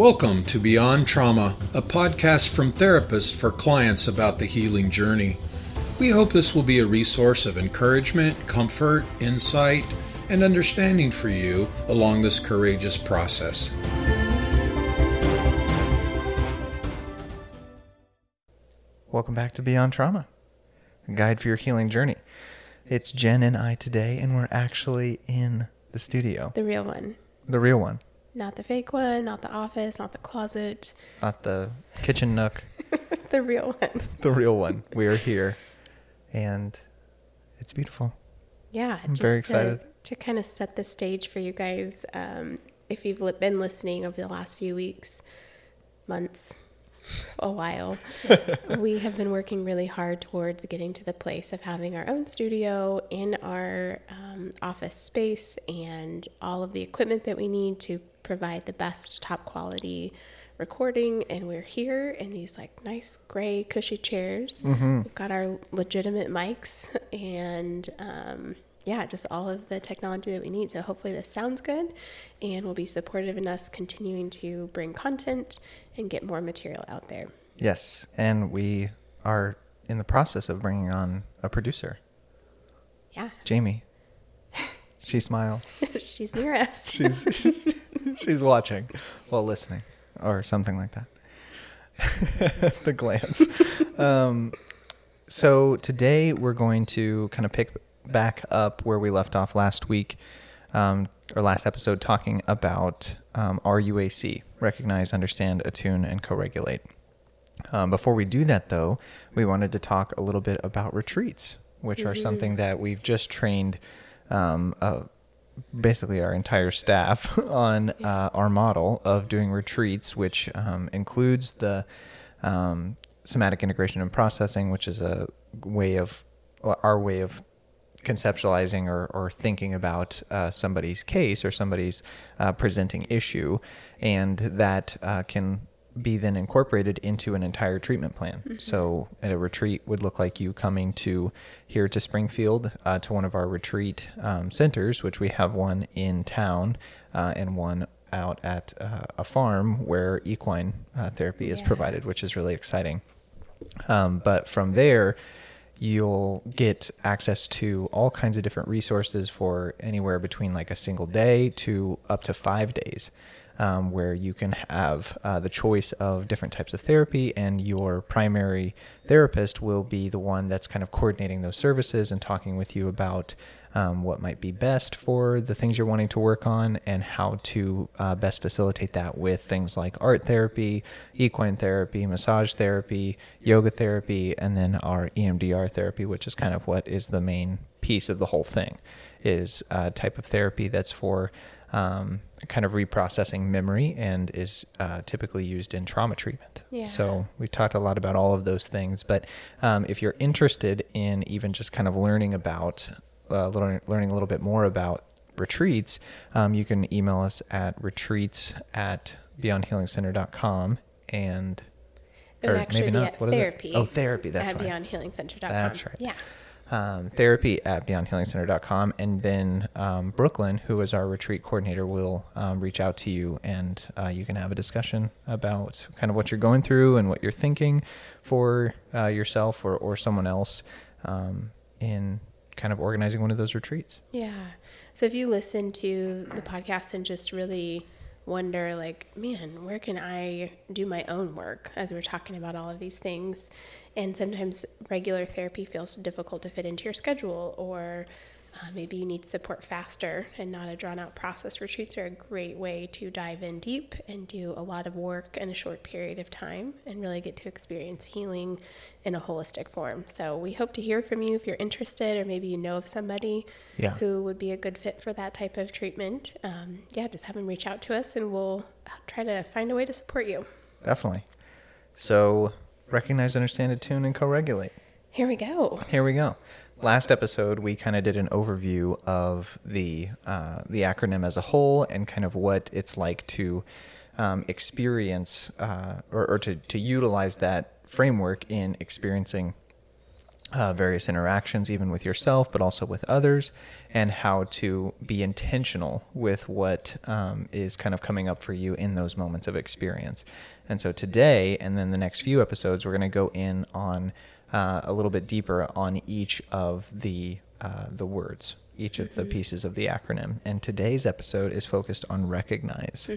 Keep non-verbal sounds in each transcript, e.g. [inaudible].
Welcome to Beyond Trauma, a podcast from therapists for clients about the healing journey. We hope this will be a resource of encouragement, comfort, insight, and understanding for you along this courageous process. Welcome back to Beyond Trauma, a guide for your healing journey. It's Jen and I today, and we're actually in the studio, The real one. the real one, Not the fake one, not the office, not the closet. not the kitchen nook, [laughs] The real one. [laughs] the real one. We are here, and it's beautiful. Yeah. I'm very excited. To, to kind of set the stage for you guys, um, if you've li- been listening over the last few weeks, months, [laughs] a while, we have been working really hard towards getting to the place of having our own studio in our um, office space and all of the equipment that we need to provide the best top quality recording and we're here in these like nice gray cushy chairs. We've got our legitimate mics and um, yeah just all of the technology that we need. So hopefully this sounds good and will be supportive in us continuing to bring content and get more material out there. Yes, and we are in the process of bringing on a producer, yeah. Jamie. [laughs] She smiles. [laughs] she's near us. She's [laughs] [laughs] she's watching while listening, or something like that. [laughs] the glance. Um, so today we're going to kind of pick back up where we left off last week, um, or last episode, talking about um, RUAC: recognize, understand, attune, and co-regulate. Um, before we do that, though, we wanted to talk a little bit about retreats, which are something that we've just trained um, uh, basically our entire staff [laughs] on uh, our model of doing retreats, which um, includes the um, somatic integration and processing, which is a way of our way of conceptualizing or, or thinking about uh, somebody's case or somebody's uh, presenting issue, and that uh, can be then incorporated into an entire treatment plan. So, at a retreat would look like you coming to here to Springfield uh, to one of our retreat um, centers, which we have one in town uh, and one out at uh, a farm where equine uh, therapy is provided, which is really exciting. Um, but from there, you'll get access to all kinds of different resources for anywhere between like a single day to up to five days, um, where you can have uh, the choice of different types of therapy, and your primary therapist will be the one that's kind of coordinating those services and talking with you about um, what might be best for the things you're wanting to work on and how to uh, best facilitate that with things like art therapy, equine therapy, massage therapy, yoga therapy, and then our EMDR therapy, which is kind of what is the main piece of the whole thing, is a type of therapy that's for um, kind of reprocessing memory and is uh, typically used in trauma treatment. Yeah. So we've talked a lot about all of those things, but um, if you're interested in even just kind of learning about uh, learning, learning a little bit more about retreats, um, you can email us at retreats at beyondhealingcenter.com and it or maybe be not. at What is it? therapy Oh, therapy. That's at right. beyondhealingcenter.com That's right. yeah um, therapy at beyondhealingcenter.com. And then um, Brooklyn, who is our retreat coordinator, will um, reach out to you and uh, you can have a discussion about kind of what you're going through and what you're thinking for uh, yourself or, or someone else um, in kind of organizing one of those retreats. Yeah. So if you listen to the podcast and just really wonder, like, man, where can I do my own work as we're talking about all of these things? And sometimes regular therapy feels difficult to fit into your schedule, or uh, maybe you need support faster and not a drawn out process. Retreats are a great way to dive in deep and do a lot of work in a short period of time and really get to experience healing in a holistic form. So we hope to hear from you if you're interested, or maybe you know of somebody Yeah. who would be a good fit for that type of treatment. Um, yeah, just have them reach out to us and we'll try to find a way to support you. Definitely. So recognize, understand, attune, and co regulate. Here we go. Here we go. Last episode, we kind of did an overview of the uh, the acronym as a whole and kind of what it's like to um, experience uh, or, or to, to utilize that framework in experiencing uh, various interactions, even with yourself, but also with others, and how to be intentional with what um, is kind of coming up for you in those moments of experience. And so today, and then the next few episodes, we're going to go in on uh, a little bit deeper on each of the uh, the words, each of the pieces of the acronym. And today's episode is focused on recognize.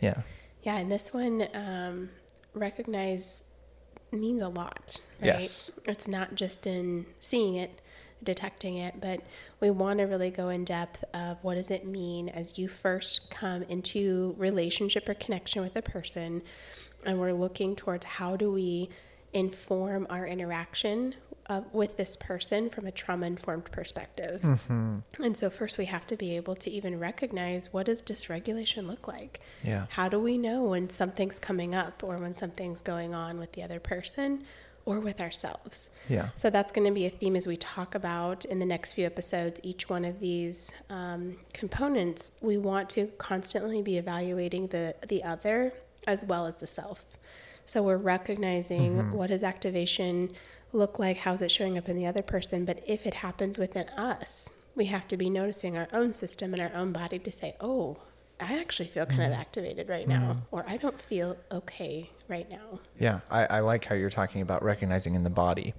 Yeah. Yeah, and this one, um, recognize means a lot, right? Yes. It's not just in seeing it, detecting it, but we want to really go in depth of what does it mean as you first come into relationship or connection with a person, and we're looking towards how do we inform our interaction uh, with this person from a trauma informed perspective. And so first we have to be able to even recognize what does dysregulation look like? Yeah. How do we know when something's coming up or when something's going on with the other person or with ourselves? Yeah. So that's going to be a theme as we talk about in the next few episodes. Each one of these um, components, we want to constantly be evaluating the the other as well as the self. So we're recognizing mm-hmm. what does activation look like, how's it showing up in the other person, but if it happens within us, we have to be noticing our own system and our own body to say, "Oh, I actually feel kind of mm-hmm. activated right now," mm-hmm. or "I don't feel okay right now." Yeah, I, I like how you're talking about recognizing in the body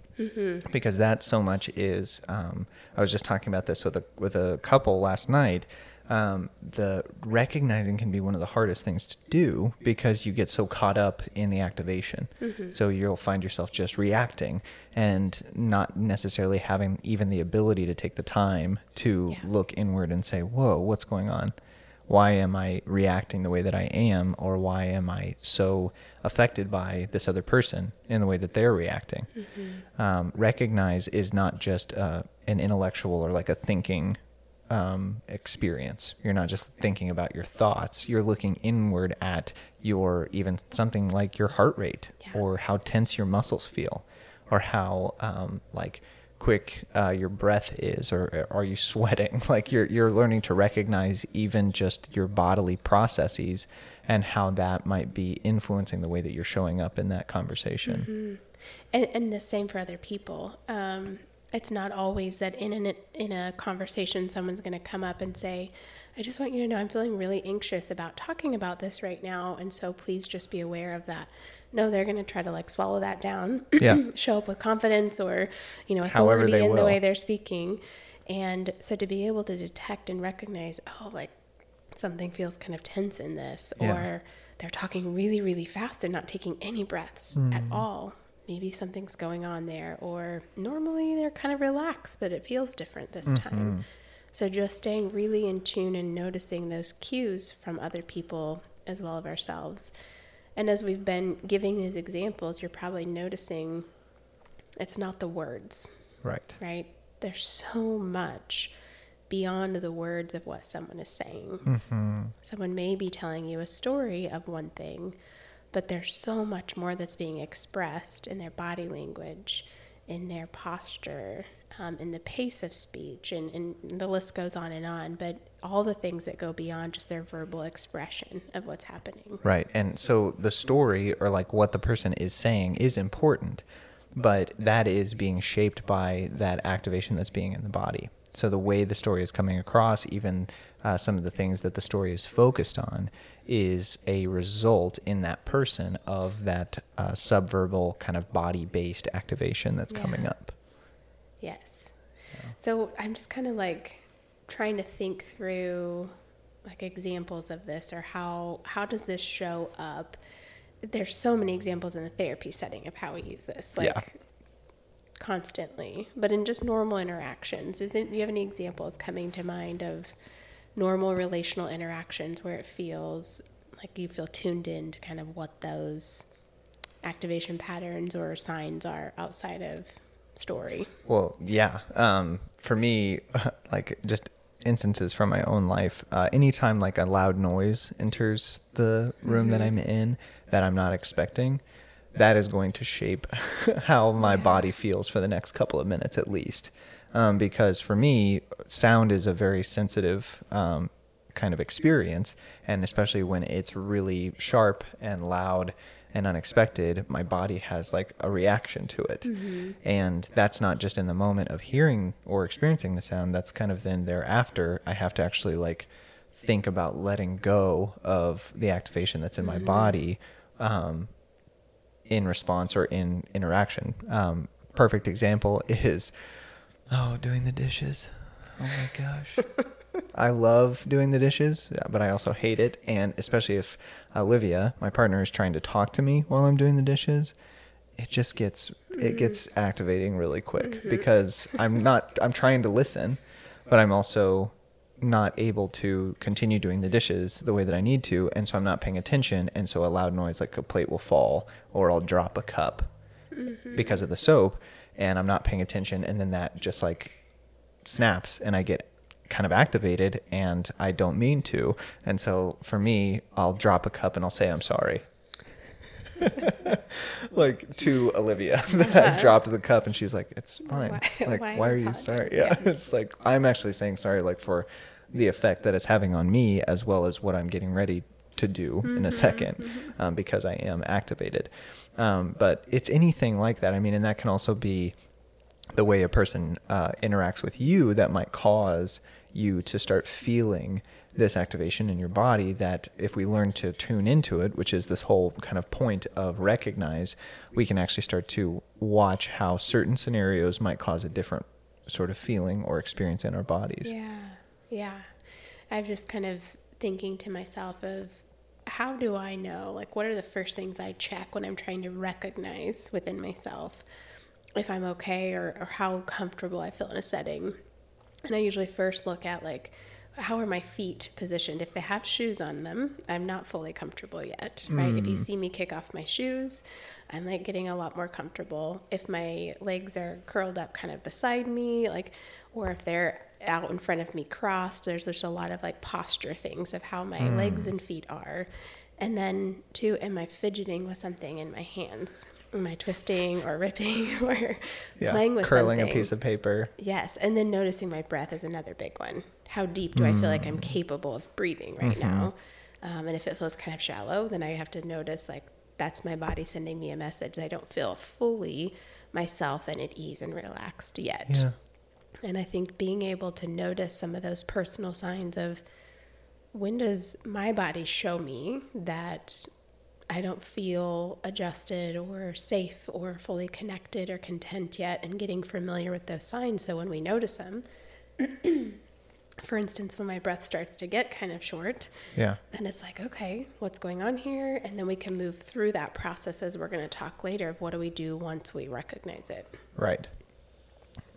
because that so much is. Um, I was just talking about this with a with a couple last night. Um, the recognizing can be one of the hardest things to do because you get so caught up in the activation. So you'll find yourself just reacting and not necessarily having even the ability to take the time to Yeah. look inward and say, "Whoa, what's going on?" why am I reacting the way that I am, or why am I so affected by this other person in the way that they're reacting? Um, recognize is not just uh, an intellectual or like a thinking um, experience. You're not just thinking about your thoughts. You're looking inward at your even something like your heart rate Yeah. or how tense your muscles feel or how um, like quick uh, your breath is or are you sweating [laughs] like you're you're learning to recognize even just your bodily processes and how that might be influencing the way that you're showing up in that conversation and, and the same for other people. Um, it's not always that in an, in a conversation someone's going to come up and say, "I just want you to know I'm feeling really anxious about talking about this right now, and so please just be aware of that." No, they're going to try to like swallow that down, Yeah. [clears throat] show up with confidence or you know However authority in the way they're speaking, and so to be able to detect and recognize, oh, like something feels kind of tense in this, Yeah. or they're talking really, really fast and not taking any breaths mm. at all. Maybe something's going on there, or normally they're kind of relaxed, but it feels different this time. So just staying really in tune and noticing those cues from other people as well as ourselves. And as we've been giving these examples, you're probably noticing it's not the words right right? There's so much beyond the words of what someone is saying. Mm-hmm. Someone may be telling you a story of one thing, but there's so much more that's being expressed in their body language, in their posture, um, in the pace of speech, and, and the list goes on and on. But all the things that go beyond just their verbal expression of what's happening. Right. And so the story or like what the person is saying is important, but that is being shaped by that activation that's being in the body. So the way the story is coming across, even uh, some of the things that the story is focused on, is a result in that person of that uh, subverbal kind of body based activation that's coming up. Yes. So I'm just kind of like trying to think through like examples of this or how how does this show up? There's so many examples in the therapy setting of how we use this. Like Yeah. constantly. But in just normal interactions, is it, do you have any examples coming to mind of normal relational interactions where it feels like you feel tuned in to kind of what those activation patterns or signs are outside of story? Well, yeah. Um, for me, [laughs] like just instances from my own life, uh, anytime like a loud noise enters the room that I'm in that I'm not expecting, that is going to shape [laughs] how my body feels for the next couple of minutes at least. Um, because for me, sound is a very sensitive um, kind of experience, and especially when it's really sharp and loud and unexpected, my body has like a reaction to it. And that's not just in the moment of hearing or experiencing the sound, that's kind of then thereafter, I have to actually like think about letting go of the activation that's in my body um, in response or in interaction. Um, perfect example [laughs] is, oh, doing the dishes. Oh my gosh. [laughs] I love doing the dishes, but I also hate it. And especially if Olivia, my partner, is trying to talk to me while I'm doing the dishes, it just gets it gets mm-hmm. activating really quick mm-hmm. because I'm not I'm trying to listen, but I'm also not able to continue doing the dishes the way that I need to, and so I'm not paying attention, and so a loud noise like a plate will fall or I'll drop a cup mm-hmm. because of the soap, and I'm not paying attention, and then that just like snaps, and I get kind of activated, and I don't mean to, and so for me, I'll drop a cup and I'll say I'm sorry. [laughs] like to Olivia [laughs] that I dropped the cup and she's like, It's fine. Why- [laughs] like, why why, are you sorry? Yeah. it's like I'm actually saying sorry like for the effect that it's having on me as well as what I'm getting ready to do in a 2nd um, because I am activated. Um, but it's anything like that. I mean, and that can also be the way a person uh, interacts with you that might cause you to start feeling this activation in your body that if we learn to tune into it which is this whole kind of point of recognize we can actually start to watch how certain scenarios might cause a different sort of feeling or experience in our bodies Yeah, yeah. I'm just kind of thinking to myself of how do I know? Like, what are the first things I check when I'm trying to recognize within myself if I'm okay or, or how comfortable I feel in a setting? And I usually first look at like, how are my feet positioned? If they have shoes on them, I'm not fully comfortable yet, right? If you hmm. see me kick off my shoes, I'm like getting a lot more comfortable. If my legs are curled up kind of beside me, like, or if they're out in front of me crossed, there's just a lot of like posture things of how my hmm. legs and feet are. And then, too, am I fidgeting with something in my hands? Am I twisting or ripping [laughs] or yeah playing with curling something? a piece of paper Yes, and then noticing my breath is another big one. How deep do I feel like I'm hmm. capable of breathing right mm-hmm. now? Um, and if it feels kind of shallow, then I have to notice like that's my body sending me a message. I don't feel fully myself and at ease and relaxed yet. yeah And I think being able to notice some of those personal signs of when does my body show me that I don't feel adjusted or safe or fully connected or content yet, and getting familiar with those signs. So when we notice them, [clears throat] for instance, when my breath starts to get kind of short, yeah then it's like, okay, what's going on here? And then we can move through that process as we're going to talk later of what do we do once we recognize it. Right.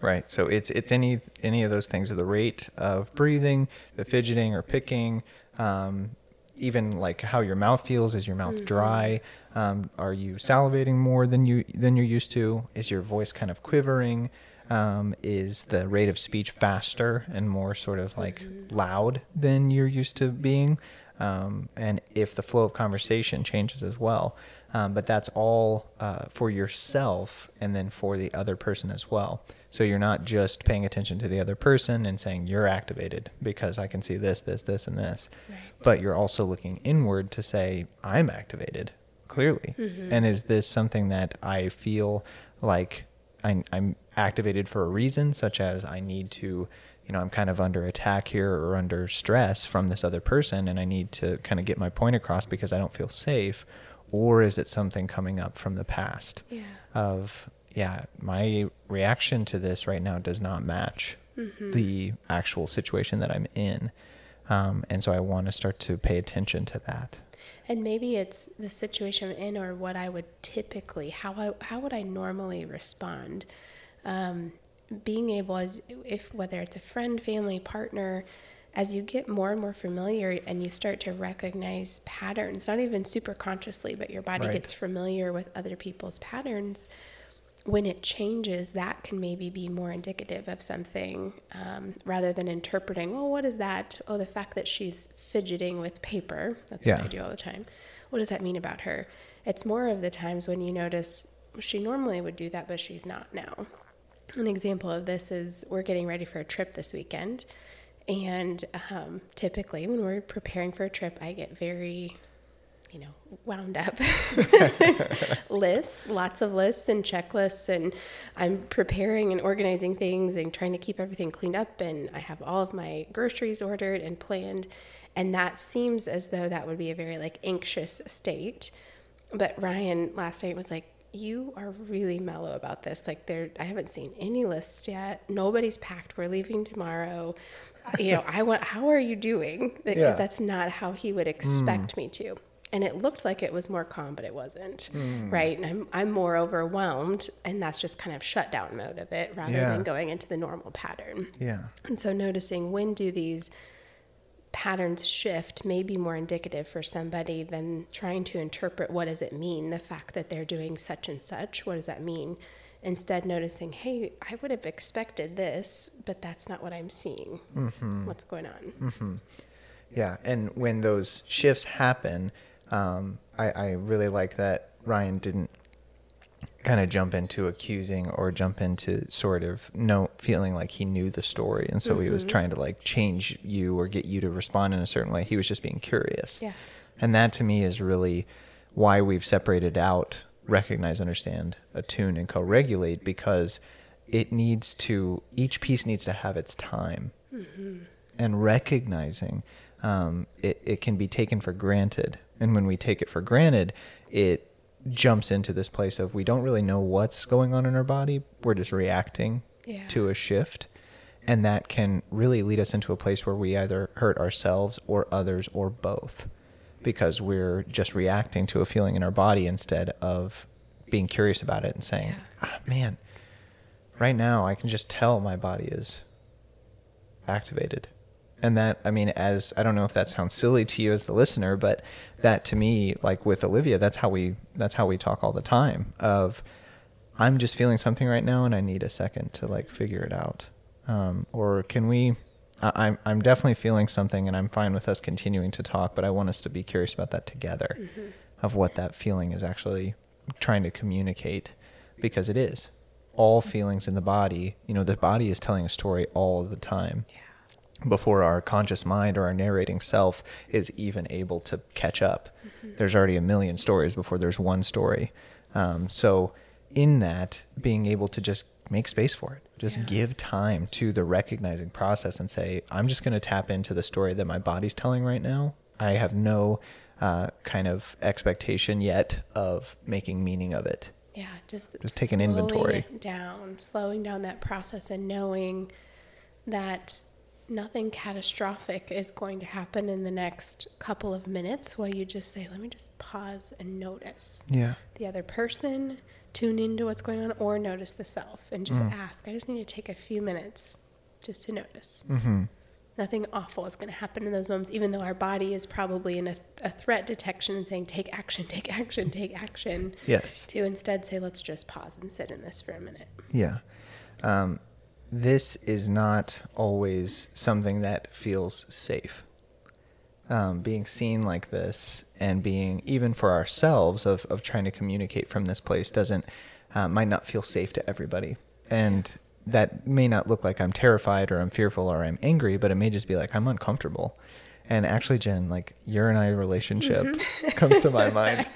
Right. So it's it's any any of those things, the rate of breathing, the fidgeting or picking, um, even like how your mouth feels. Is your mouth dry? Um, are you salivating more than you than you're used to? Is your voice kind of quivering? Um, is the rate of speech faster and more sort of like loud than you're used to being? Um, and if the flow of conversation changes as well. Um, but that's all uh, for yourself and then for the other person as well. So you're not just paying attention to the other person and saying you're activated because I can see this, this, this, and this. Right. But you're also looking inward to say I'm activated clearly. Mm-hmm. And is this something that I feel like I, I'm activated for a reason, such as I need to, you know, I'm kind of under attack here or under stress from this other person, and I need to kind of get my point across because I don't feel safe? Or is it something coming up from the past Yeah. of, yeah, my reaction to this right now does not match the actual situation that I'm in? Um, and so I want to start to pay attention to that. And maybe it's the situation I'm in or what I would typically, how I, how would I normally respond? Um, being able as if whether it's a friend, family, partner, as you get more and more familiar and you start to recognize patterns, not even super consciously, but your body Right. gets familiar with other people's patterns. When it changes, that can maybe be more indicative of something um, rather than interpreting, oh, what is that? Oh, the fact that she's fidgeting with paper. That's Yeah. what I do all the time. What does that mean about her? It's more of the times when you notice she normally would do that, but she's not now. An example of this is we're getting ready for a trip this weekend. And um, typically, when we're preparing for a trip, I get very you know, wound up [laughs] lists, lots of lists and checklists. And I'm preparing and organizing things and trying to keep everything cleaned up. And I have all of my groceries ordered and planned. And that seems as though that would be a very like anxious state. But Ryan last night was like, you are really mellow about this. Like there, I haven't seen any lists yet. Nobody's packed. We're leaving tomorrow. You know, I want. How are you doing? Because Yeah. that's not how he would expect hmm. me to. And it looked like it was more calm, but it wasn't. Hmm. Right. And I'm I'm more overwhelmed, and that's just kind of shutdown mode of it, rather Yeah. than going into the normal pattern. Yeah. And so noticing when do these patterns shift may be more indicative for somebody than trying to interpret what does it mean, the fact that they're doing such and such, what does that mean? Instead noticing, hey, I would have expected this, but that's not what I'm seeing. Mm-hmm. What's going on? Mm-hmm. Yeah, and when those shifts happen, um, I, I really like that Ryan didn't kind of jump into accusing or jump into sort of no feeling like he knew the story, and so he was trying to like change you or get you to respond in a certain way. He was just being curious. Yeah. And that to me is really why we've separated out recognize, understand, attune, and co regulate because it needs to, each piece needs to have its time. And recognizing um, it, it can be taken for granted. And when we take it for granted, it jumps into this place of we don't really know what's going on in our body. We're just reacting Yeah. to a shift. And that can really lead us into a place where we either hurt ourselves or others or both because we're just reacting to a feeling in our body instead of being curious about it and saying, Yeah. ah, man, right now I can just tell my body is activated. And that, I mean, as I don't know if that sounds silly to you as the listener, but that to me, like with Olivia, that's how we that's how we talk all the time. Of I'm just feeling something right now, and I need a second to like figure it out. Um, or can we? I, I'm I'm definitely feeling something, and I'm fine with us continuing to talk, but I want us to be curious about that together, of what that feeling is actually trying to communicate, because it is all feelings in the body. You know, the body is telling a story all the time before our conscious mind or our narrating self is even able to catch up. There's already a million stories before there's one story. Um, so, in that, being able to just make space for it, just Yeah. give time to the recognizing process and say, I'm just going to tap into the story that my body's telling right now. I have no uh, kind of expectation yet of making meaning of it. Yeah, just Just take an inventory. down, slowing down that process, and knowing that nothing catastrophic is going to happen in the next couple of minutes. While you just say, "Let me just pause and notice Yeah. the other person, tune into what's going on, or notice the self, and just Mm. ask. I just need to take a few minutes just to notice." Mm-hmm. Nothing awful is going to happen in those moments, even though our body is probably in a, a threat detection and saying, "Take action, take action, take action." Yes. to instead say, let's just pause and sit in this for a minute. Yeah. Um, this is not always something that feels safe. Um, being seen like this and being, even for ourselves, of, of trying to communicate from this place doesn't, uh, might not feel safe to everybody. And that may not look like I'm terrified or I'm fearful or I'm angry, but it may just be like I'm uncomfortable. And actually, Jen, like your and I relationship [laughs] comes to my [laughs] mind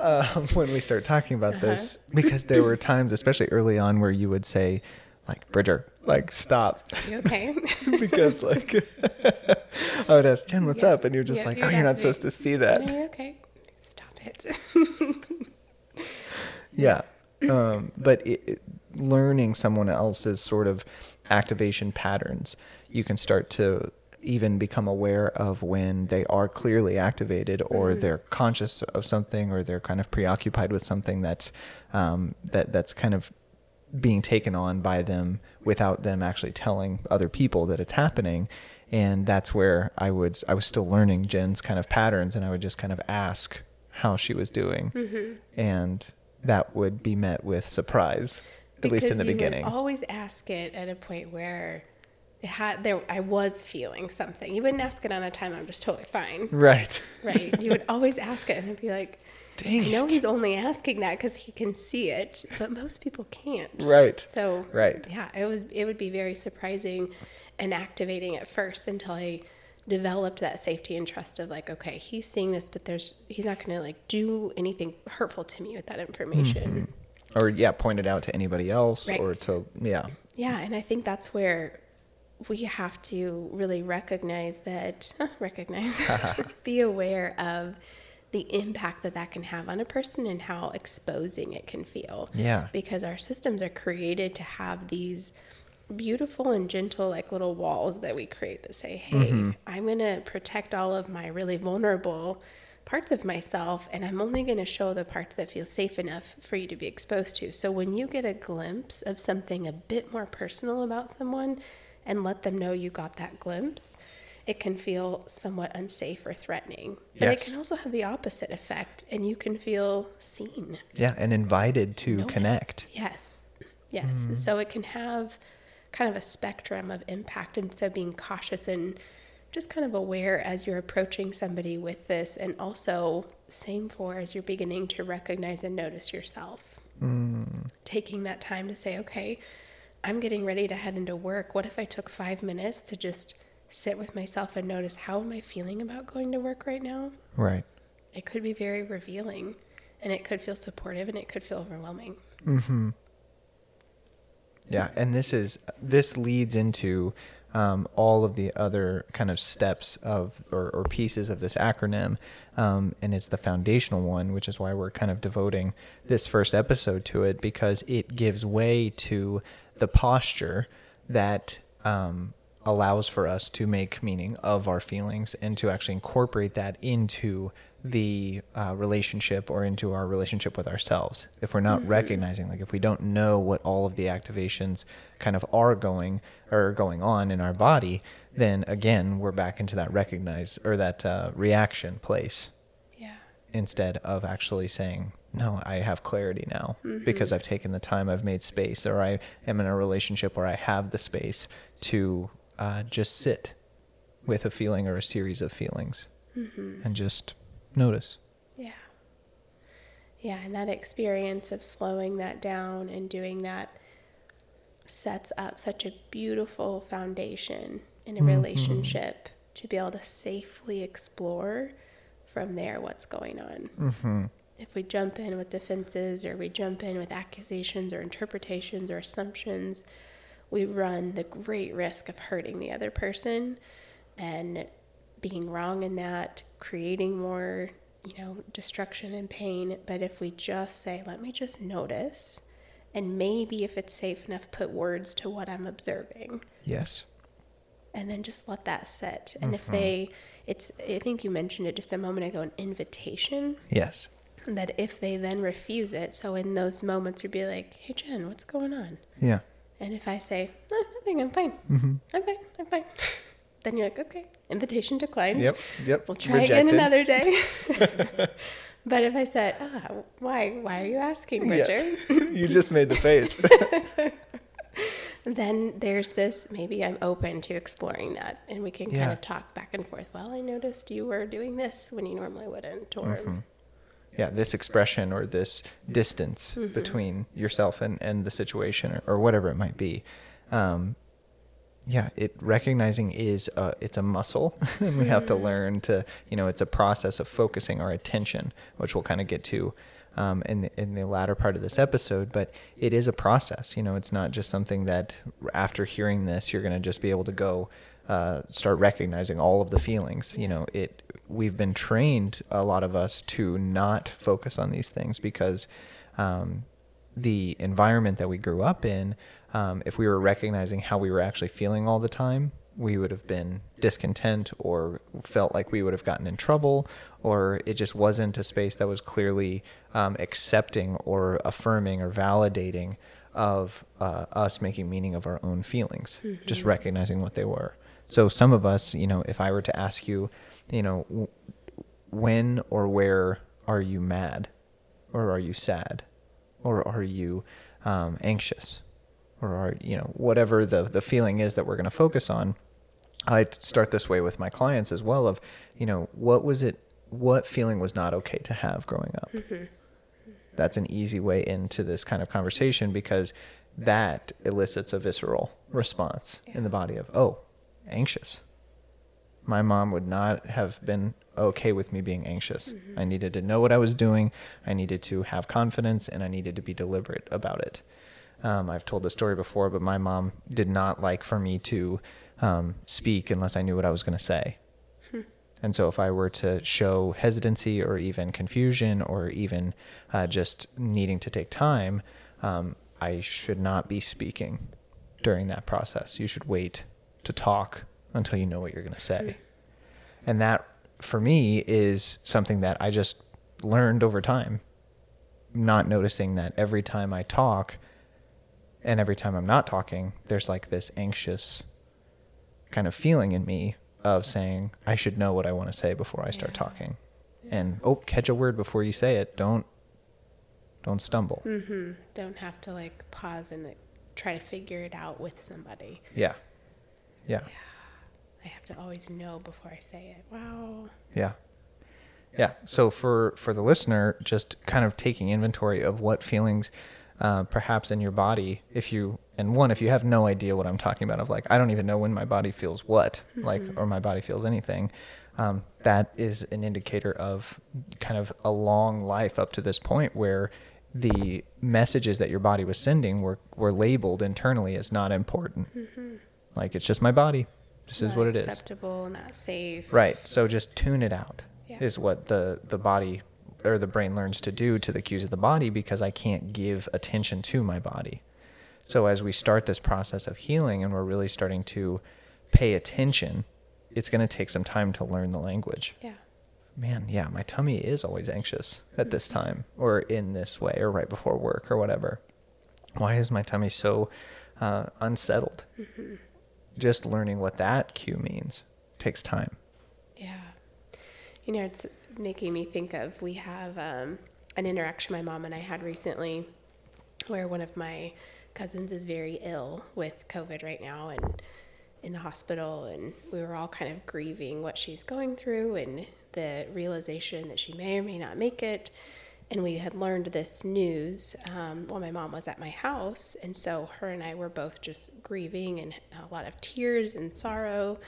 um, when we start talking about this because there were times, especially early on, where you would say, like, Bridger, like, stop. You okay? [laughs] because, like, [laughs] I would ask, Jen, what's Yeah. up? And you're just Yeah, like, oh, you're not supposed to see Are that. you okay? Stop it. [laughs] Yeah. Um, but it, it, learning someone else's sort of activation patterns, you can start to even become aware of when they are clearly activated or they're conscious of something or they're kind of preoccupied with something that's um, that that's kind of being taken on by them without them actually telling other people that it's happening and that's where I would I was still learning Jen's kind of patterns and I would just kind of ask how she was doing mm-hmm. and that would be met with surprise at least in the Because you would beginning always ask it at a point where it had there I was feeling something. You wouldn't ask it on a time I'm just totally fine. right Right. You would [laughs] always ask it and it'd be like, Dang I know it. he's only asking that because he can see it, but most people can't. Right. So Right. yeah, it was it would be very surprising and activating at first until I developed that safety and trust of like, okay, he's seeing this, but there's he's not going to like do anything hurtful to me with that information. Mm-hmm. or yeah, point it out to anybody else or to yeah. Yeah, and I think that's where we have to really recognize that, [laughs] recognize, [laughs] be aware of the impact that that can have on a person and how exposing it can feel. Yeah. Because our systems are created to have these beautiful and gentle, like little walls that we create that say, hey, mm-hmm. I'm going to protect all of my really vulnerable parts of myself and I'm only going to show the parts that feel safe enough for you to be exposed to. So when you get a glimpse of something a bit more personal about someone and let them know you got that glimpse, it can feel somewhat unsafe or threatening. But it can also have the opposite effect and you can feel seen. Yeah, and invited to Noticed. connect. Yes. Yes. So it can have kind of a spectrum of impact. And so being cautious and just kind of aware as you're approaching somebody with this, and also, same for as you're beginning to recognize and notice yourself. Mm. Taking that time to say, okay, I'm getting ready to head into work. What if I took five minutes to just sit with myself and notice how am I feeling about going to work right now? Right. It could be very revealing and it could feel supportive and it could feel overwhelming. Hmm. Yeah, and this is this leads into um, all of the other kind of steps of or, or pieces of this acronym, um, and it's the foundational one, which is why we're kind of devoting this first episode to it because it gives way to the posture that um, allows for us to make meaning of our feelings and to actually incorporate that into the uh, relationship or into our relationship with ourselves. If we're not recognizing, like if we don't know what all of the activations kind of are going or going on in our body, then again we're back into that recognize or that uh, reaction place Yeah. instead of actually saying no i have clarity now because i've taken the time i've made space or i am in a relationship where i have the space to uh, just sit with a feeling or a series of feelings mm-hmm. and just notice Yeah. Yeah, and that experience of slowing that down and doing that sets up such a beautiful foundation in a mm-hmm. relationship to be able to safely explore from there what's going on. Mm-hmm. If we jump in with defenses or we jump in with accusations or interpretations or assumptions, we run the great risk of hurting the other person and being wrong in that, creating more, you know, destruction and pain. But if we just say, let me just notice, and maybe if it's safe enough, put words to what I'm observing yes and then just let that sit. And if mm-hmm. they, it's, I think you mentioned it just a moment ago, an invitation yes that if they then refuse it, so in those moments you'd be like, hey, Jen, what's going on? yeah And if I say, oh, nothing, I'm fine. Mm-hmm. I'm fine, I'm fine. [laughs] then you're like, okay, invitation declined. Yep, yep, We'll try again another [laughs] day. [laughs] but if I said, ah, why, why are you asking, Bridger? you just made the face then there's this, maybe I'm open to exploring that. And we can Yeah. kind of talk back and forth. Well, I noticed you were doing this when you normally wouldn't. Or, Mm-hmm. Yeah this expression or this distance between yourself and, and the situation or, or whatever it might be um, yeah it recognizing is a, it's a muscle. [laughs] And we have to learn to you know it's a process of focusing our attention which we'll kind of get to um, in, the, in the latter part of this episode but it is a process you know it's not just something that after hearing this you're going to just be able to go uh, start recognizing all of the feelings you know it we've been trained a lot of us to not focus on these things because um, the environment that we grew up in, um, if we were recognizing how we were actually feeling all the time, we would have been discontent or felt like we would have gotten in trouble, or it just wasn't a space that was clearly um, accepting or affirming or validating of uh, us making meaning of our own feelings, just recognizing what they were. So, some of us, you know, if I were to ask you, you know, w- when or where are you mad? Or are you sad? Or are you um, anxious? Or are, you know, whatever the, the feeling is that we're going to focus on. I start this way with my clients as well of, you know, what was it, what feeling was not okay to have growing up? That's an easy way into this kind of conversation because that elicits a visceral response in the body of, oh, anxious My mom would not have been okay with me being anxious. I needed to know what I was doing. I needed to have confidence and I needed to be deliberate about it. Um, I've told the story before, but my mom did not like for me to um, speak unless I knew what I was going to say. And so, if I were to show hesitancy or even confusion or even uh, just needing to take time, um, I should not be speaking during that process. You should wait to talk until you know what you're going to say. And that, for me, is something that I just learned over time, not noticing that every time I talk and every time I'm not talking, there's like this anxious kind of feeling in me of saying, I should know what I want to say before I start Yeah. talking. And oh, catch a word before you say it. Don't don't stumble. Mm-hmm. Don't have to like pause and like, try to figure it out with somebody. Yeah. Yeah. I have to always know before I say it. Wow. Yeah. Yeah. So for for the listener, just kind of taking inventory of what feelings uh, perhaps in your body, if you and one, if you have no idea what I'm talking about, of like I don't even know when my body feels what, like or my body feels anything, um, that is an indicator of kind of a long life up to this point where the messages that your body was sending were were labeled internally as not important. Like it's just my body. This is what it is. Acceptable, not safe. Right. So just tune it out Yeah. is what the the body or the brain learns to do to the cues of the body because I can't give attention to my body. So as we start this process of healing and we're really starting to pay attention, it's going to take some time to learn the language. Yeah. Man, yeah, my tummy is always anxious at this time or in this way or right before work or whatever. Why is my tummy so uh, unsettled? Just learning what that cue means takes time. Yeah. You know, it's making me think of we have um, an interaction my mom and I had recently where one of my cousins is very ill with COVID right now and in the hospital. And we were all kind of grieving what she's going through and the realization that she may or may not make it. And we had learned this news um, while my mom was at my house. And so her and I were both just grieving and a lot of tears and sorrow.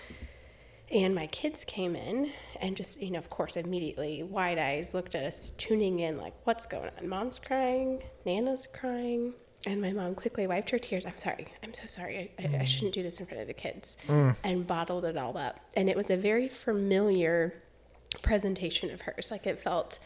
And my kids came in and just, you know, of course, immediately wide eyes looked at us, tuning in, like, what's going on? Mom's crying, Nana's crying. And my mom quickly wiped her tears. I'm sorry. I'm so sorry. I, I, I shouldn't do this in front of the kids. And bottled it all up. And it was a very familiar presentation of hers. Like, it felt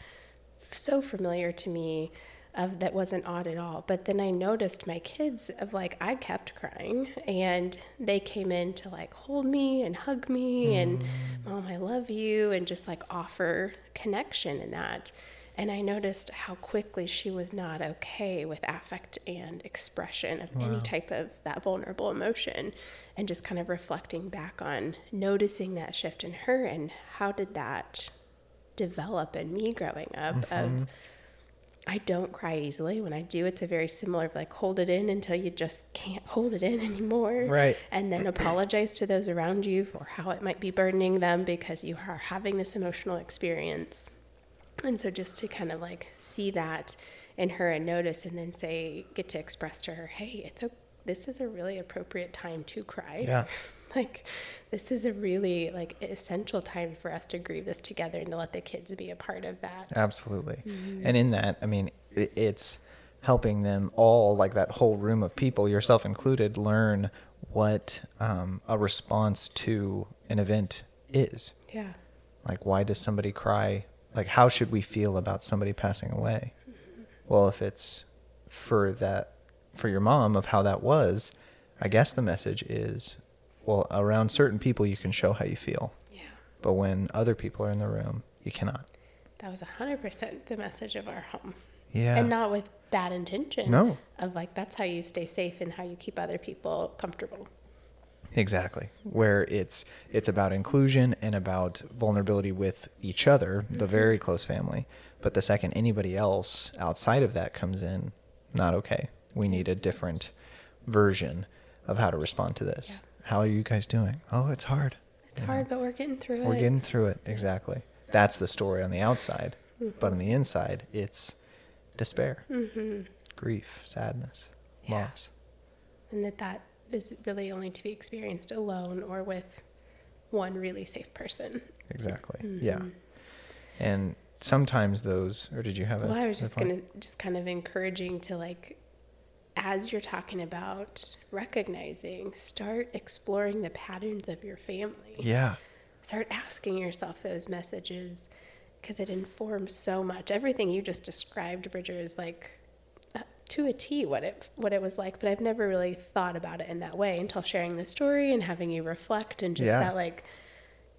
so familiar to me of that wasn't odd at all. But then i noticed my kids of like i kept crying and they came in to like hold me and hug me and mm. mom i love you and just like offer connection in that. And i noticed how quickly she was not okay with affect and expression of any type of that vulnerable emotion and just kind of reflecting back on noticing that shift in her and how did that develop in me growing up of mm-hmm. I don't cry easily. When I do, it's a very similar of like hold it in until you just can't hold it in anymore. Right. And then apologize to those around you for how it might be burdening them because you are having this emotional experience. And so just to kind of like see that in her and notice and then say get to express to her, "Hey, it's a this is a really appropriate time to cry." Yeah. [laughs] Like this is a really like essential time for us to grieve this together and to let the kids be a part of that. Absolutely. And in that, I mean, it's helping them all, like that whole room of people, yourself included, learn what um, a response to an event is. Yeah. Like, why does somebody cry? Like, how should we feel about somebody passing away? Well, if it's for that, for your mom, of how that was, I guess the message is, well, around certain people, you can show how you feel. Yeah. But when other people are in the room, you cannot. That was 100% the message of our home. Yeah. And not with bad intention. No. Of like, that's how you stay safe and how you keep other people comfortable. Exactly. Where it's it's about inclusion and about vulnerability with each other, the mm-hmm. very close family. But the second anybody else outside of that comes in, not okay. We need a different version of how to respond to this. Yeah. How are you guys doing? Oh, it's hard. It's hard, but we're getting through it. We're getting through it. Exactly. That's the story on the outside. But on the inside, it's despair, grief, sadness, Yeah. loss. and that that is really only to be experienced alone or with one really safe person. Exactly. Mm-hmm. Yeah. And sometimes those, or did you have a? Well, I was just gonna just kind of encouraging to like, as you're talking about recognizing, start exploring the patterns of your family. Yeah. Start asking yourself those messages because it informs so much. Everything you just described, Bridger, is like uh, to a T what it what it was like. But I've never really thought about it in that way until sharing the story and having you reflect and just Yeah. that like,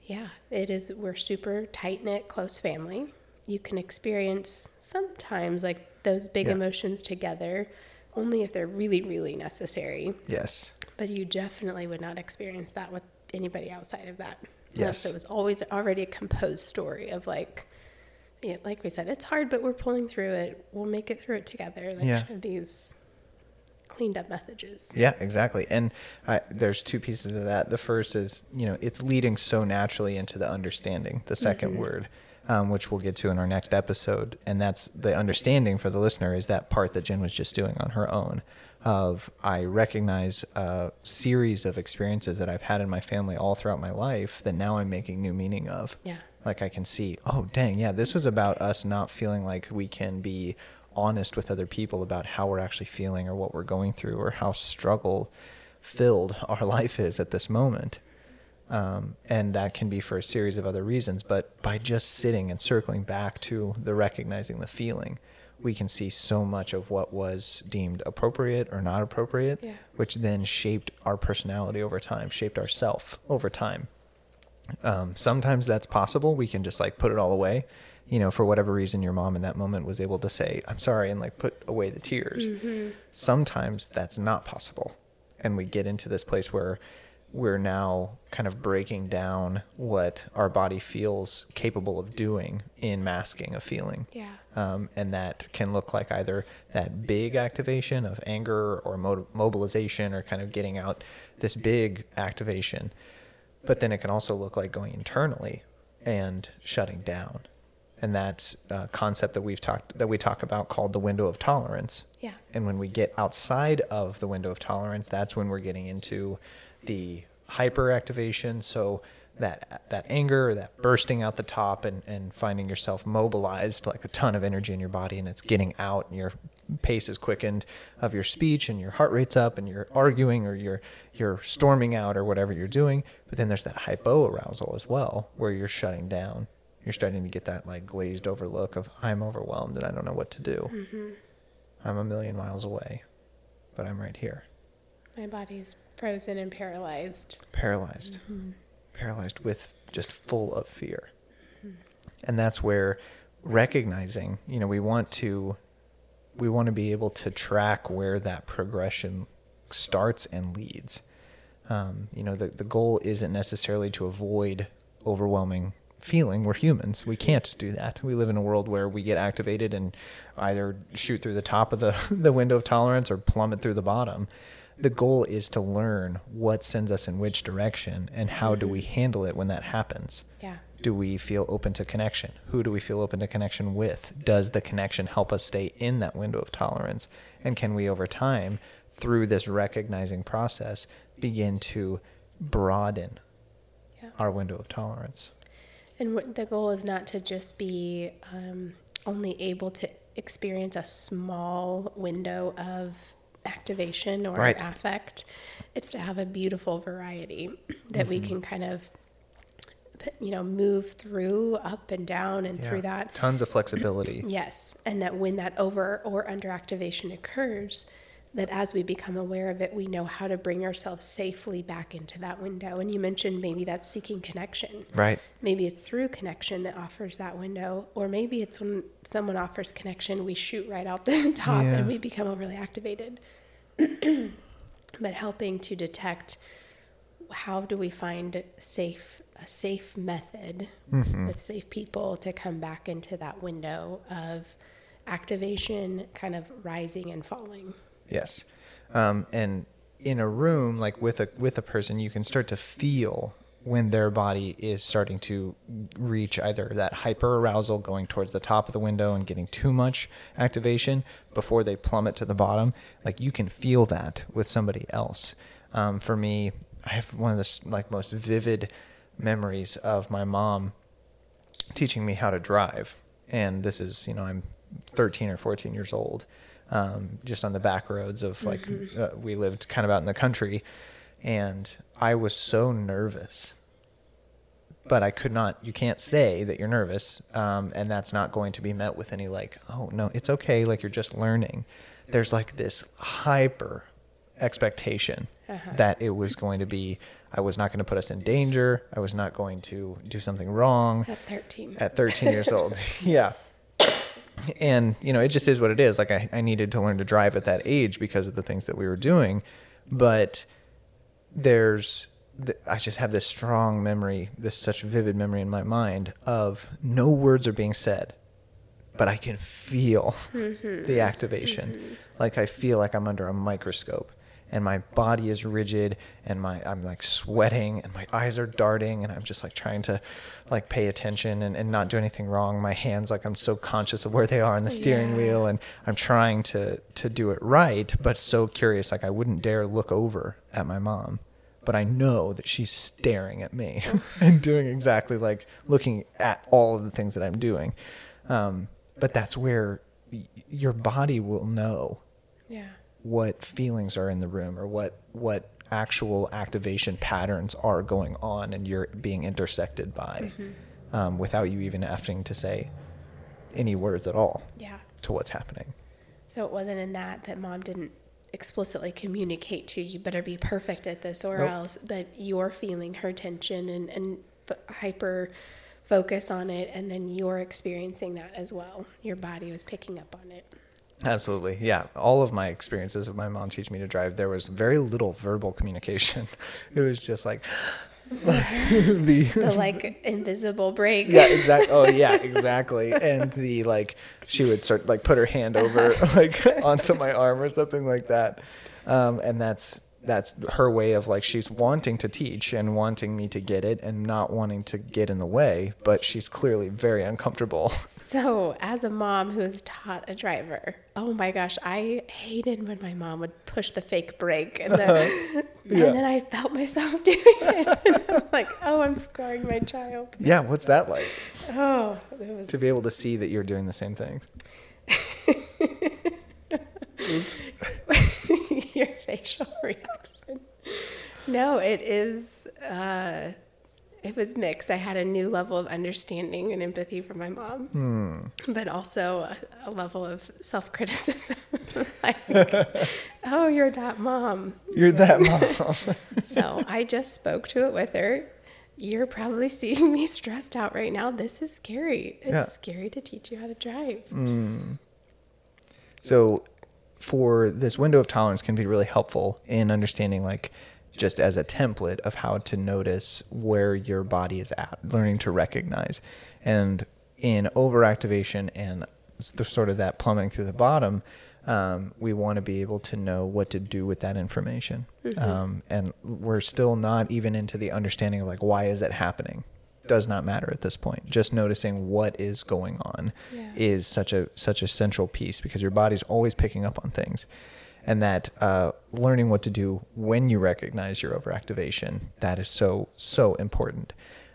yeah, it is. We're super tight knit, close family. You can experience sometimes like those big Yeah. emotions together, only if they're really really necessary. Yes. But you definitely would not experience that with anybody outside of that. Yes. Unless it was always already a composed story of like, yeah, like we said, it's hard, but we're pulling through it. We'll make it through it together. Like Yeah. kind of these cleaned up messages. Yeah, exactly. And I, there's two pieces of that. The first is, you know, it's leading so naturally into the understanding, the 2nd mm-hmm. word, um, which we'll get to in our next episode. And that's the understanding for the listener is that part that Jen was just doing on her own of I recognize a series of experiences that I've had in my family all throughout my life that now I'm making new meaning of. Yeah. Like I can see, oh, dang, yeah, this was about us not feeling like we can be honest with other people about how we're actually feeling or what we're going through or how struggle filled our [laughs] life is at this moment. Um, and that can be for a series of other reasons. But by just sitting and circling back to the recognizing the feeling, we can see so much of what was deemed appropriate or not appropriate, Yeah. which then shaped our personality over time, shaped our self over time. Um, sometimes that's possible. We can just like put it all away. You know, for whatever reason, your mom in that moment was able to say, I'm sorry, and like put away the tears. Sometimes that's not possible. And we get into this place where we're now kind of breaking down what our body feels capable of doing in masking a feeling. Yeah. Um, and that can look like either that big activation of anger or mo- mobilization or kind of getting out this big activation. But then it can also look like going internally and shutting down. And that's a concept that we've talked that we talk about called the window of tolerance. Yeah. And when we get outside of the window of tolerance, that's when we're getting into the hyperactivation. So that that anger, that bursting out the top and, and finding yourself mobilized like a ton of energy in your body and it's getting out and your pace is quickened of your speech and your heart rate's up and you're arguing or you're you're storming out or whatever you're doing. But then there's that hypoarousal as well, where you're shutting down. You're starting to get that like glazed over look of I'm overwhelmed and I don't know what to do. Mm-hmm. I'm a million miles away, but I'm right here. My body's frozen and paralyzed. Paralyzed. Paralyzed with just full of fear. And that's where recognizing, you know, we want to we want to be able to track where that progression starts and leads. Um, you know, the, the goal isn't necessarily to avoid overwhelming feeling. We're humans. We can't do that. We live in a world where we get activated and either shoot through the top of the, [laughs] the window of tolerance or plummet through the bottom. The goal is to learn what sends us in which direction and how do we handle it when that happens. Yeah. Do we feel open to connection? Who do we feel open to connection with? Does the connection help us stay in that window of tolerance? And can we, over time, through this recognizing process, begin to broaden Yeah. our window of tolerance? And what the goal is not to just be um, only able to experience a small window of activation or Right. affect. It's to have a beautiful variety that we mm-hmm. can kind of, you know, move through up and down and through that. Tons of flexibility. [clears throat] Yes, and that when that over or under activation occurs, that as we become aware of it, we know how to bring ourselves safely back into that window. And you mentioned maybe that's seeking connection. Right. Maybe it's through connection that offers that window, or maybe it's when someone offers connection, we shoot right out the [laughs] top Yeah. and we become overly activated. [clears throat] but helping to detect how do we find safe a safe method mm-hmm. with safe people to come back into that window of activation, kind of rising and falling. Yes. Um, and in a room, like with a with a person, you can start to feel when their body is starting to reach either that hyper arousal going towards the top of the window and getting too much activation before they plummet to the bottom. Like you can feel that with somebody else. Um, for me, I have one of the like most vivid memories of my mom teaching me how to drive. And this is, you know, I'm 13 or 14 years old, um, just on the back roads of like, uh, we lived kind of out in the country. And I was so nervous, but I could not, you can't say that you're nervous. Um, and that's not going to be met with any like, oh, no, it's okay. Like you're just learning. There's like this hyper expectation that it was going to be I was not going to put us in danger. I was not going to do something wrong At 13. at 13 years old. [laughs] Yeah. And, you know, it just is what it is. Like, I, I needed to learn to drive at that age because of the things that we were doing. But there's, th- I just have this strong memory, this such vivid memory in my mind of no words are being said, but I can feel mm-hmm. the activation. Mm-hmm. Like, I feel like I'm under a microscope and my body is rigid and my I'm like sweating and my eyes are darting and I'm just like trying to like pay attention and, and not do anything wrong. My hands like I'm so conscious of where they are on the steering Yeah. wheel and I'm trying to to do it right, but so curious like I wouldn't dare look over at my mom. But I know that she's staring at me [laughs] [laughs] and doing exactly like looking at all of the things that I'm doing. Um, but that's where y- your body will know Yeah. What feelings are in the room or what what actual activation patterns are going on and you're being intersected by um, without you even having to say any words at all Yeah. to what's happening So it wasn't in that that mom didn't explicitly communicate to you better be perfect at this or Nope. else but you're feeling her tension and, and hyper focus on it and then you're experiencing that as well your body was picking up on it absolutely. Yeah. All of my experiences of my mom teaching me to drive there was very little verbal communication. [laughs] It was just like [laughs] the the like invisible brake. Yeah [laughs] exactly oh yeah exactly. And the like she would start like put her hand over like onto my arm or something like that. Um, and that's that's her way of like she's wanting to teach and wanting me to get it and not wanting to get in the way but she's clearly very uncomfortable [laughs] So, as a mom who's taught a driver, oh my gosh, I hated when my mom would push the fake brake, and then, uh-huh. [laughs] Yeah. and then I felt myself [laughs] doing it. I'm like, oh, I'm scarring my child. yeah what's that like Oh, it was to be able to see that you're doing the same thing Oops. Your [laughs] facial [laughs] reaction. No, it is. Uh, it was mixed. I had a new level of understanding and empathy for my mom, but also a, a level of self criticism. [laughs] like, oh, you're that mom. you're that mom So I just spoke to it with her. You're probably seeing me stressed out right now. This is scary. It's Yeah. scary to teach you how to drive. So, for this window of tolerance can be really helpful in understanding, like, just as a template of how to notice where your body is at, learning to recognize. And in overactivation and the sort of that plummeting through the bottom, um, we want to be able to know what to do with that information. Um, and we're still not even into the understanding of like why is it happening. Does not matter at this point. Just noticing what is going on Yeah. is such a such a central piece because your body's always picking up on things, and that uh, learning what to do when you recognize your overactivation that is so so important.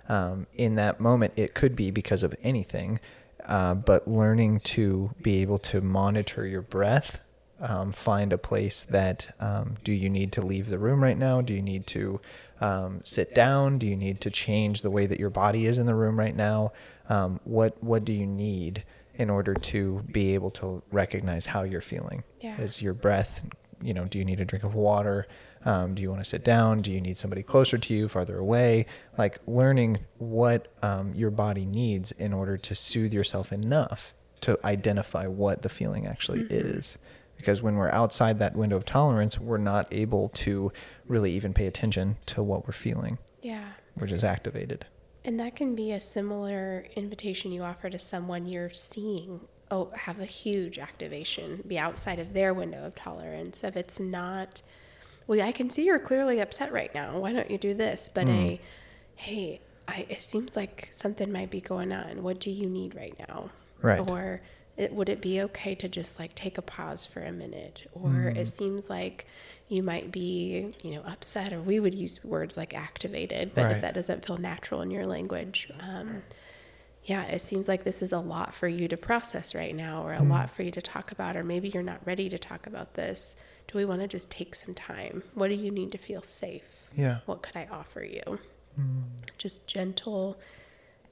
Um, in that moment, it could be because of anything, uh, but learning to be able to monitor your breath, um, find a place that um, do you need to leave the room right now? Do you need to um, sit down? Do you need to change the way that your body is in the room right now? Um, what what do you need in order to be able to recognize how you're feeling? Yeah. Is your breath? You know, do you need a drink of water? Um, do you want to sit down? Do you need somebody closer to you, farther away? Like learning what um, your body needs in order to soothe yourself enough to identify what the feeling actually is. Because when we're outside that window of tolerance, we're not able to really even pay attention to what we're feeling. Yeah. We're just activated. And that can be a similar invitation you offer to someone you're seeing oh have a huge activation, be outside of their window of tolerance. If it's not well, I can see you're clearly upset right now. Why don't you do this? But hmm. a hey, I, it seems like something might be going on. What do you need right now? Right. Or it, would it be okay to just like take a pause for a minute? Or Mm-hmm. it seems like you might be, you know, upset, or we would use words like activated, but Right. if that doesn't feel natural in your language, um, yeah, it seems like this is a lot for you to process right now, or a Mm. lot for you to talk about, or maybe you're not ready to talk about this. Do we want to just take some time? What do you need to feel safe? Yeah. What could I offer you? Just gentle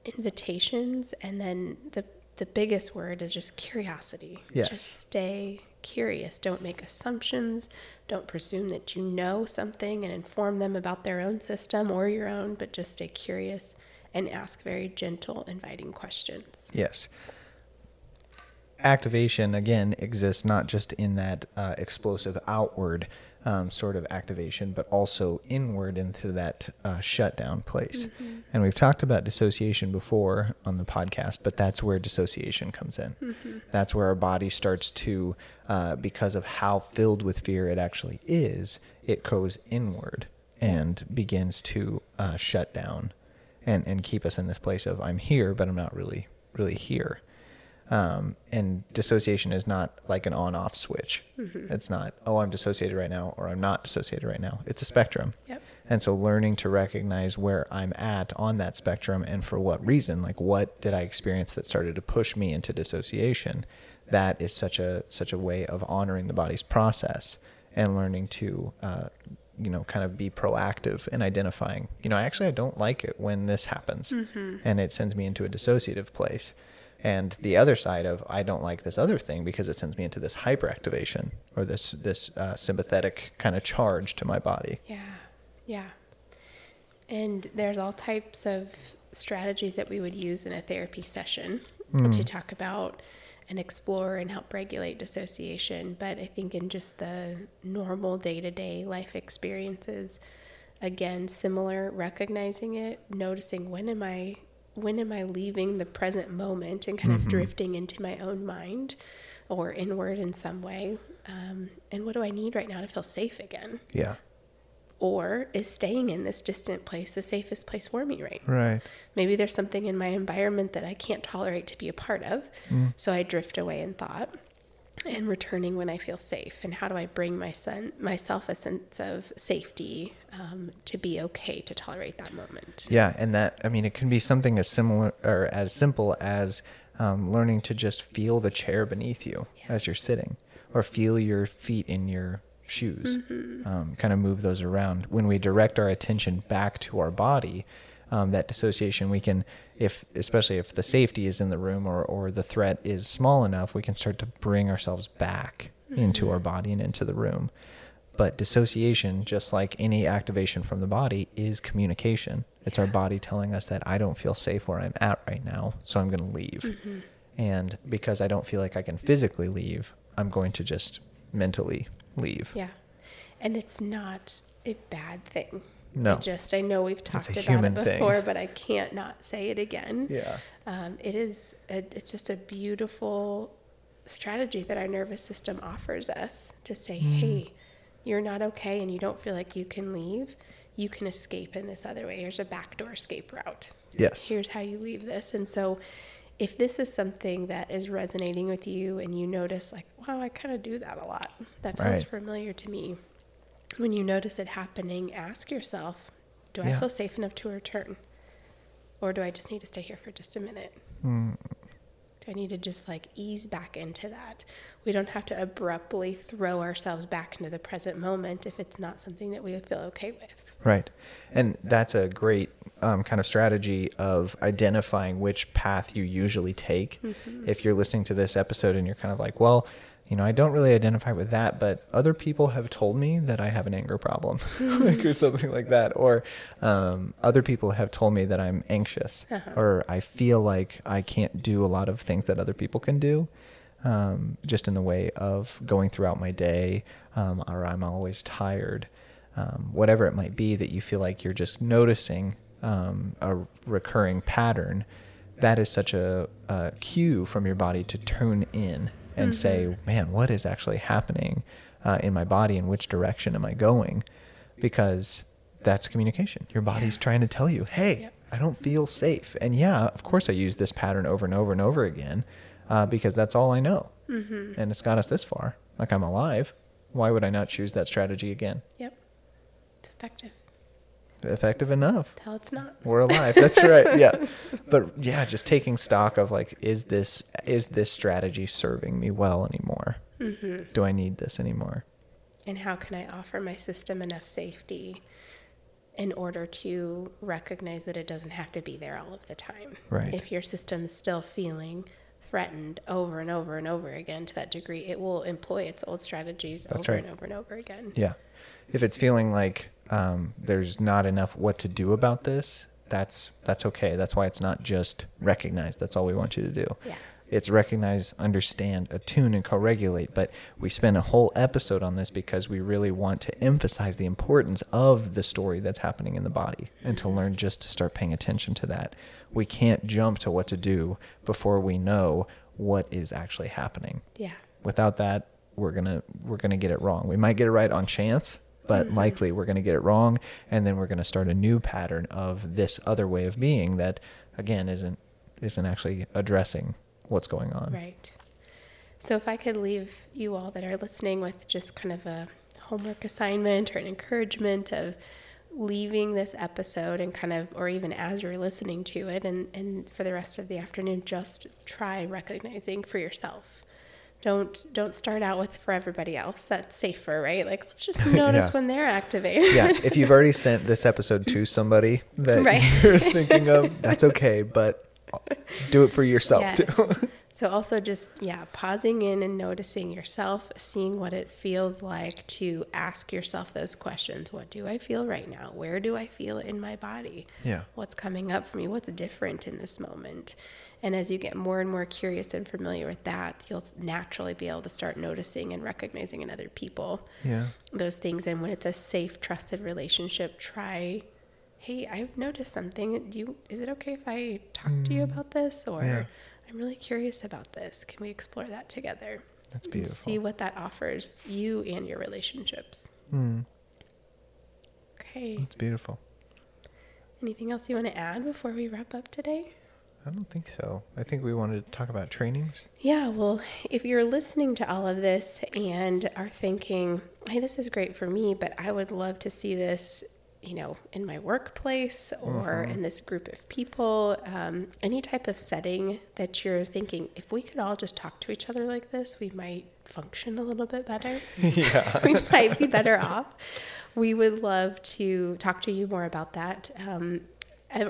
invitations, and then the the biggest word is just curiosity. Yes. Just stay curious. Don't make assumptions. Don't presume that you know something and inform them about their own system or your own, but just stay curious and ask very gentle, inviting questions. Yes. Activation, again, exists not just in that uh, explosive outward um, sort of activation, but also inward into that uh, shutdown place. And we've talked about dissociation before on the podcast, but that's where dissociation comes in. That's where our body starts to, uh, because of how filled with fear it actually is, it goes inward and begins to uh, shut down and and keep us in this place of I'm here, but I'm not really really here. Um, and dissociation is not like an on-off switch. It's not oh I'm dissociated right now or I'm not dissociated right now. It's a spectrum. Yep. And so learning to recognize where I'm at on that spectrum and for what reason, like what did I experience that started to push me into dissociation, that is such a such a way of honoring the body's process and learning to uh, you know kind of be proactive in identifying you know actually i don't like it when this happens and it sends me into a dissociative place and the other side of i don't like this other thing because it sends me into this hyperactivation or this this uh, sympathetic kind of charge to my body Yeah, yeah. And there's all types of strategies that we would use in a therapy session to talk about and explore and help regulate dissociation. But I think in just the normal day to day life experiences, again, similar, recognizing it, noticing when am I when am I leaving the present moment and kind of drifting into my own mind or inward in some way? Um, and what do I need right now to feel safe again? yeah or is staying in this distant place the safest place for me right now? right Maybe there's something in my environment that I can't tolerate to be a part of, so I drift away in thought and returning when I feel safe. And how do I bring my son, myself a sense of safety um, to be okay to tolerate that moment? Yeah, and that I mean, it can be something as similar or as simple as um, learning to just feel the chair beneath you Yeah. as you're sitting, or feel your feet in your shoes. Mm-hmm. Um, kind of move those around. When we direct our attention back to our body, um, that dissociation we can, if especially if the safety is in the room or or the threat is small enough, we can start to bring ourselves back into our mm-hmm. body and into the room. But dissociation, just like any activation from the body, is communication. It's our body telling us that I don't feel safe where I'm at right now, so I'm going to leave. Mm-hmm. And because I don't feel like I can physically leave, I'm going to just mentally leave. Yeah. And it's not a bad thing. No. I just, I know we've talked about it thing. before, but I can't not say it again. Yeah. Um, it is, a, it's just a beautiful strategy that our nervous system offers us to say, Mm. hey, you're not okay and you don't feel like you can leave. You can escape in this other way. Here's a backdoor escape route. Yes. Here's how you leave this. And so, if this is something that is resonating with you and you notice, like, wow, I kind of do that a lot, that feels Right. familiar to me. When you notice it happening, ask yourself, do I Yeah. feel safe enough to return? Or do I just need to stay here for just a minute? Mm, Do I need to just like ease back into that? We don't have to abruptly throw ourselves back into the present moment if it's not something that we feel okay with. Right. And that's a great um, kind of strategy of identifying which path you usually take. If you're listening to this episode and you're kind of like, well, you know, I don't really identify with that, but other people have told me that I have an anger problem, [laughs] like, or something like that. Or um, other people have told me that I'm anxious, or I feel like I can't do a lot of things that other people can do um, just in the way of going throughout my day, um, or I'm always tired, um, whatever it might be that you feel like you're just noticing um, a recurring pattern. That is such a, a cue from your body to tune in and say, man, what is actually happening uh, in my body and which direction am I going? Because that's communication. Your body's trying to tell you, hey, Yep. I don't feel safe. And yeah, of course, I use this pattern over and over and over again. uh, because that's all I know. Mm-hmm. And it's got us this far. Like I'm alive. Why would I not choose that strategy again? Yep. It's effective. Effective enough. Tell it's not. We're alive. That's right. Yeah. [laughs] But yeah, just taking stock of like, is this is this strategy serving me well anymore? Mm-hmm. Do I need this anymore? And how can I offer my system enough safety in order to recognize that it doesn't have to be there all of the time? Right. If your system is still feeling threatened over and over and over again to that degree, it will employ its old strategies That's over right. and over and over again. Yeah. If it's feeling like um, there's not enough what to do about this, that's that's okay. That's why it's not just recognize. That's all we want you to do. Yeah. It's recognize, understand, attune, and co-regulate. But we spent a whole episode on this because we really want to emphasize the importance of the story that's happening in the body, and to learn just to start paying attention to that. We can't jump to what to do before we know what is actually happening Yeah. without that we're gonna we're gonna get it wrong we might get it right on chance but mm-hmm. likely we're gonna get it wrong and then we're gonna start a new pattern of this other way of being that again isn't isn't actually addressing what's going on Right. So, if I could leave you all that are listening with just kind of a homework assignment or an encouragement of leaving this episode and kind of, or even as you're listening to it, and, and for the rest of the afternoon, just try recognizing for yourself. Don't don't start out with for everybody else. That's safer, right? Like let's just [laughs] notice Yeah. when they're activated. yeah if [laughs] you've already sent this episode to somebody that Right. you're thinking of that's okay but [laughs] do it for yourself Yes. too so also just yeah, pausing in and noticing yourself, seeing what it feels like to ask yourself those questions. What do I feel right now? Where do I feel it in my body? Yeah. What's coming up for me? What's different in this moment? And as you get more and more curious and familiar with that, you'll naturally be able to start noticing and recognizing in other people yeah those things. And when it's a safe, trusted relationship, try, hey, I've noticed something. Do you, is it okay if I talk to you about this? Or Mm. Yeah. I'm really curious about this. Can we explore that together? That's beautiful. see what that offers you and your relationships. Mm, Okay. that's beautiful Anything else you want to add before we wrap up today? i don't think so i think we wanted to talk about trainings Yeah, well, if you're listening to all of this and are thinking, hey, this is great for me, but I would love to see this, you know, in my workplace or in this group of people, um, any type of setting that you're thinking, if we could all just talk to each other like this, we might function a little bit better. [laughs] [laughs] yeah we might be better off. We would love to talk to you more about that. Um,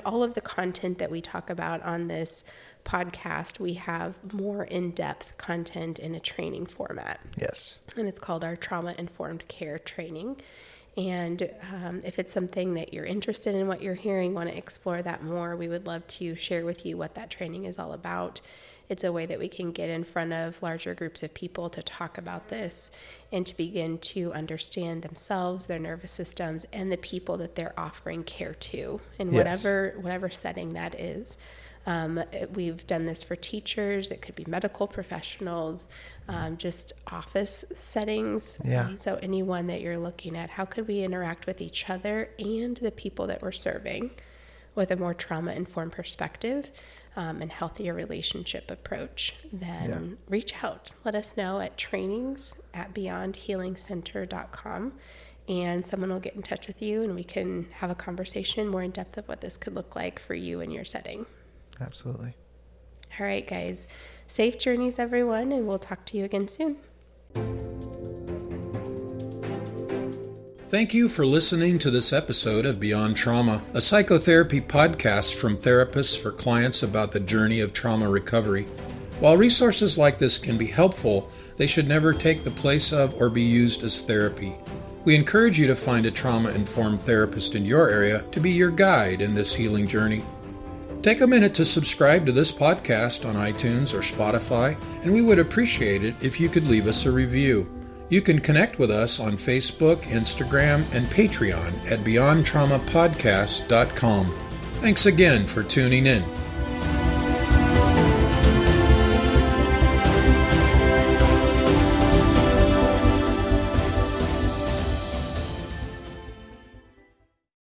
all of the content that we talk about on this podcast, we have more in depth content in a training format yes and it's called our trauma informed care training. And um, if it's something that you're interested in what you're hearing, want to explore that more, we would love to share with you what that training is all about. It's a way that we can get in front of larger groups of people to talk about this and to begin to understand themselves, their nervous systems, and the people that they're offering care to in Yes. whatever whatever setting that is. Um, it- we've done this for teachers. It could be medical professionals, um, just office settings. Yeah. Um, so anyone that you're looking at, how could we interact with each other and the people that we're serving with a more trauma-informed perspective um, and healthier relationship approach? Then reach out. Let us know at trainings at beyondhealingcenter.com. And someone will get in touch with you, and we can have a conversation more in depth of what this could look like for you and your setting. Absolutely All right, guys. Safe journeys, everyone, and we'll talk to you again soon. Thank you for listening to this episode of Beyond Trauma, a psychotherapy podcast from therapists for clients about the journey of trauma recovery. While resources like this can be helpful, they should never take the place of or be used as therapy. We encourage you to find a trauma informed therapist in your area to be your guide in this healing journey. Take a minute to subscribe to this podcast on iTunes or Spotify, and we would appreciate it if you could leave us a review. You can connect with us on Facebook, Instagram, and Patreon at BeyondTraumaPodcast.com. Thanks again for tuning in.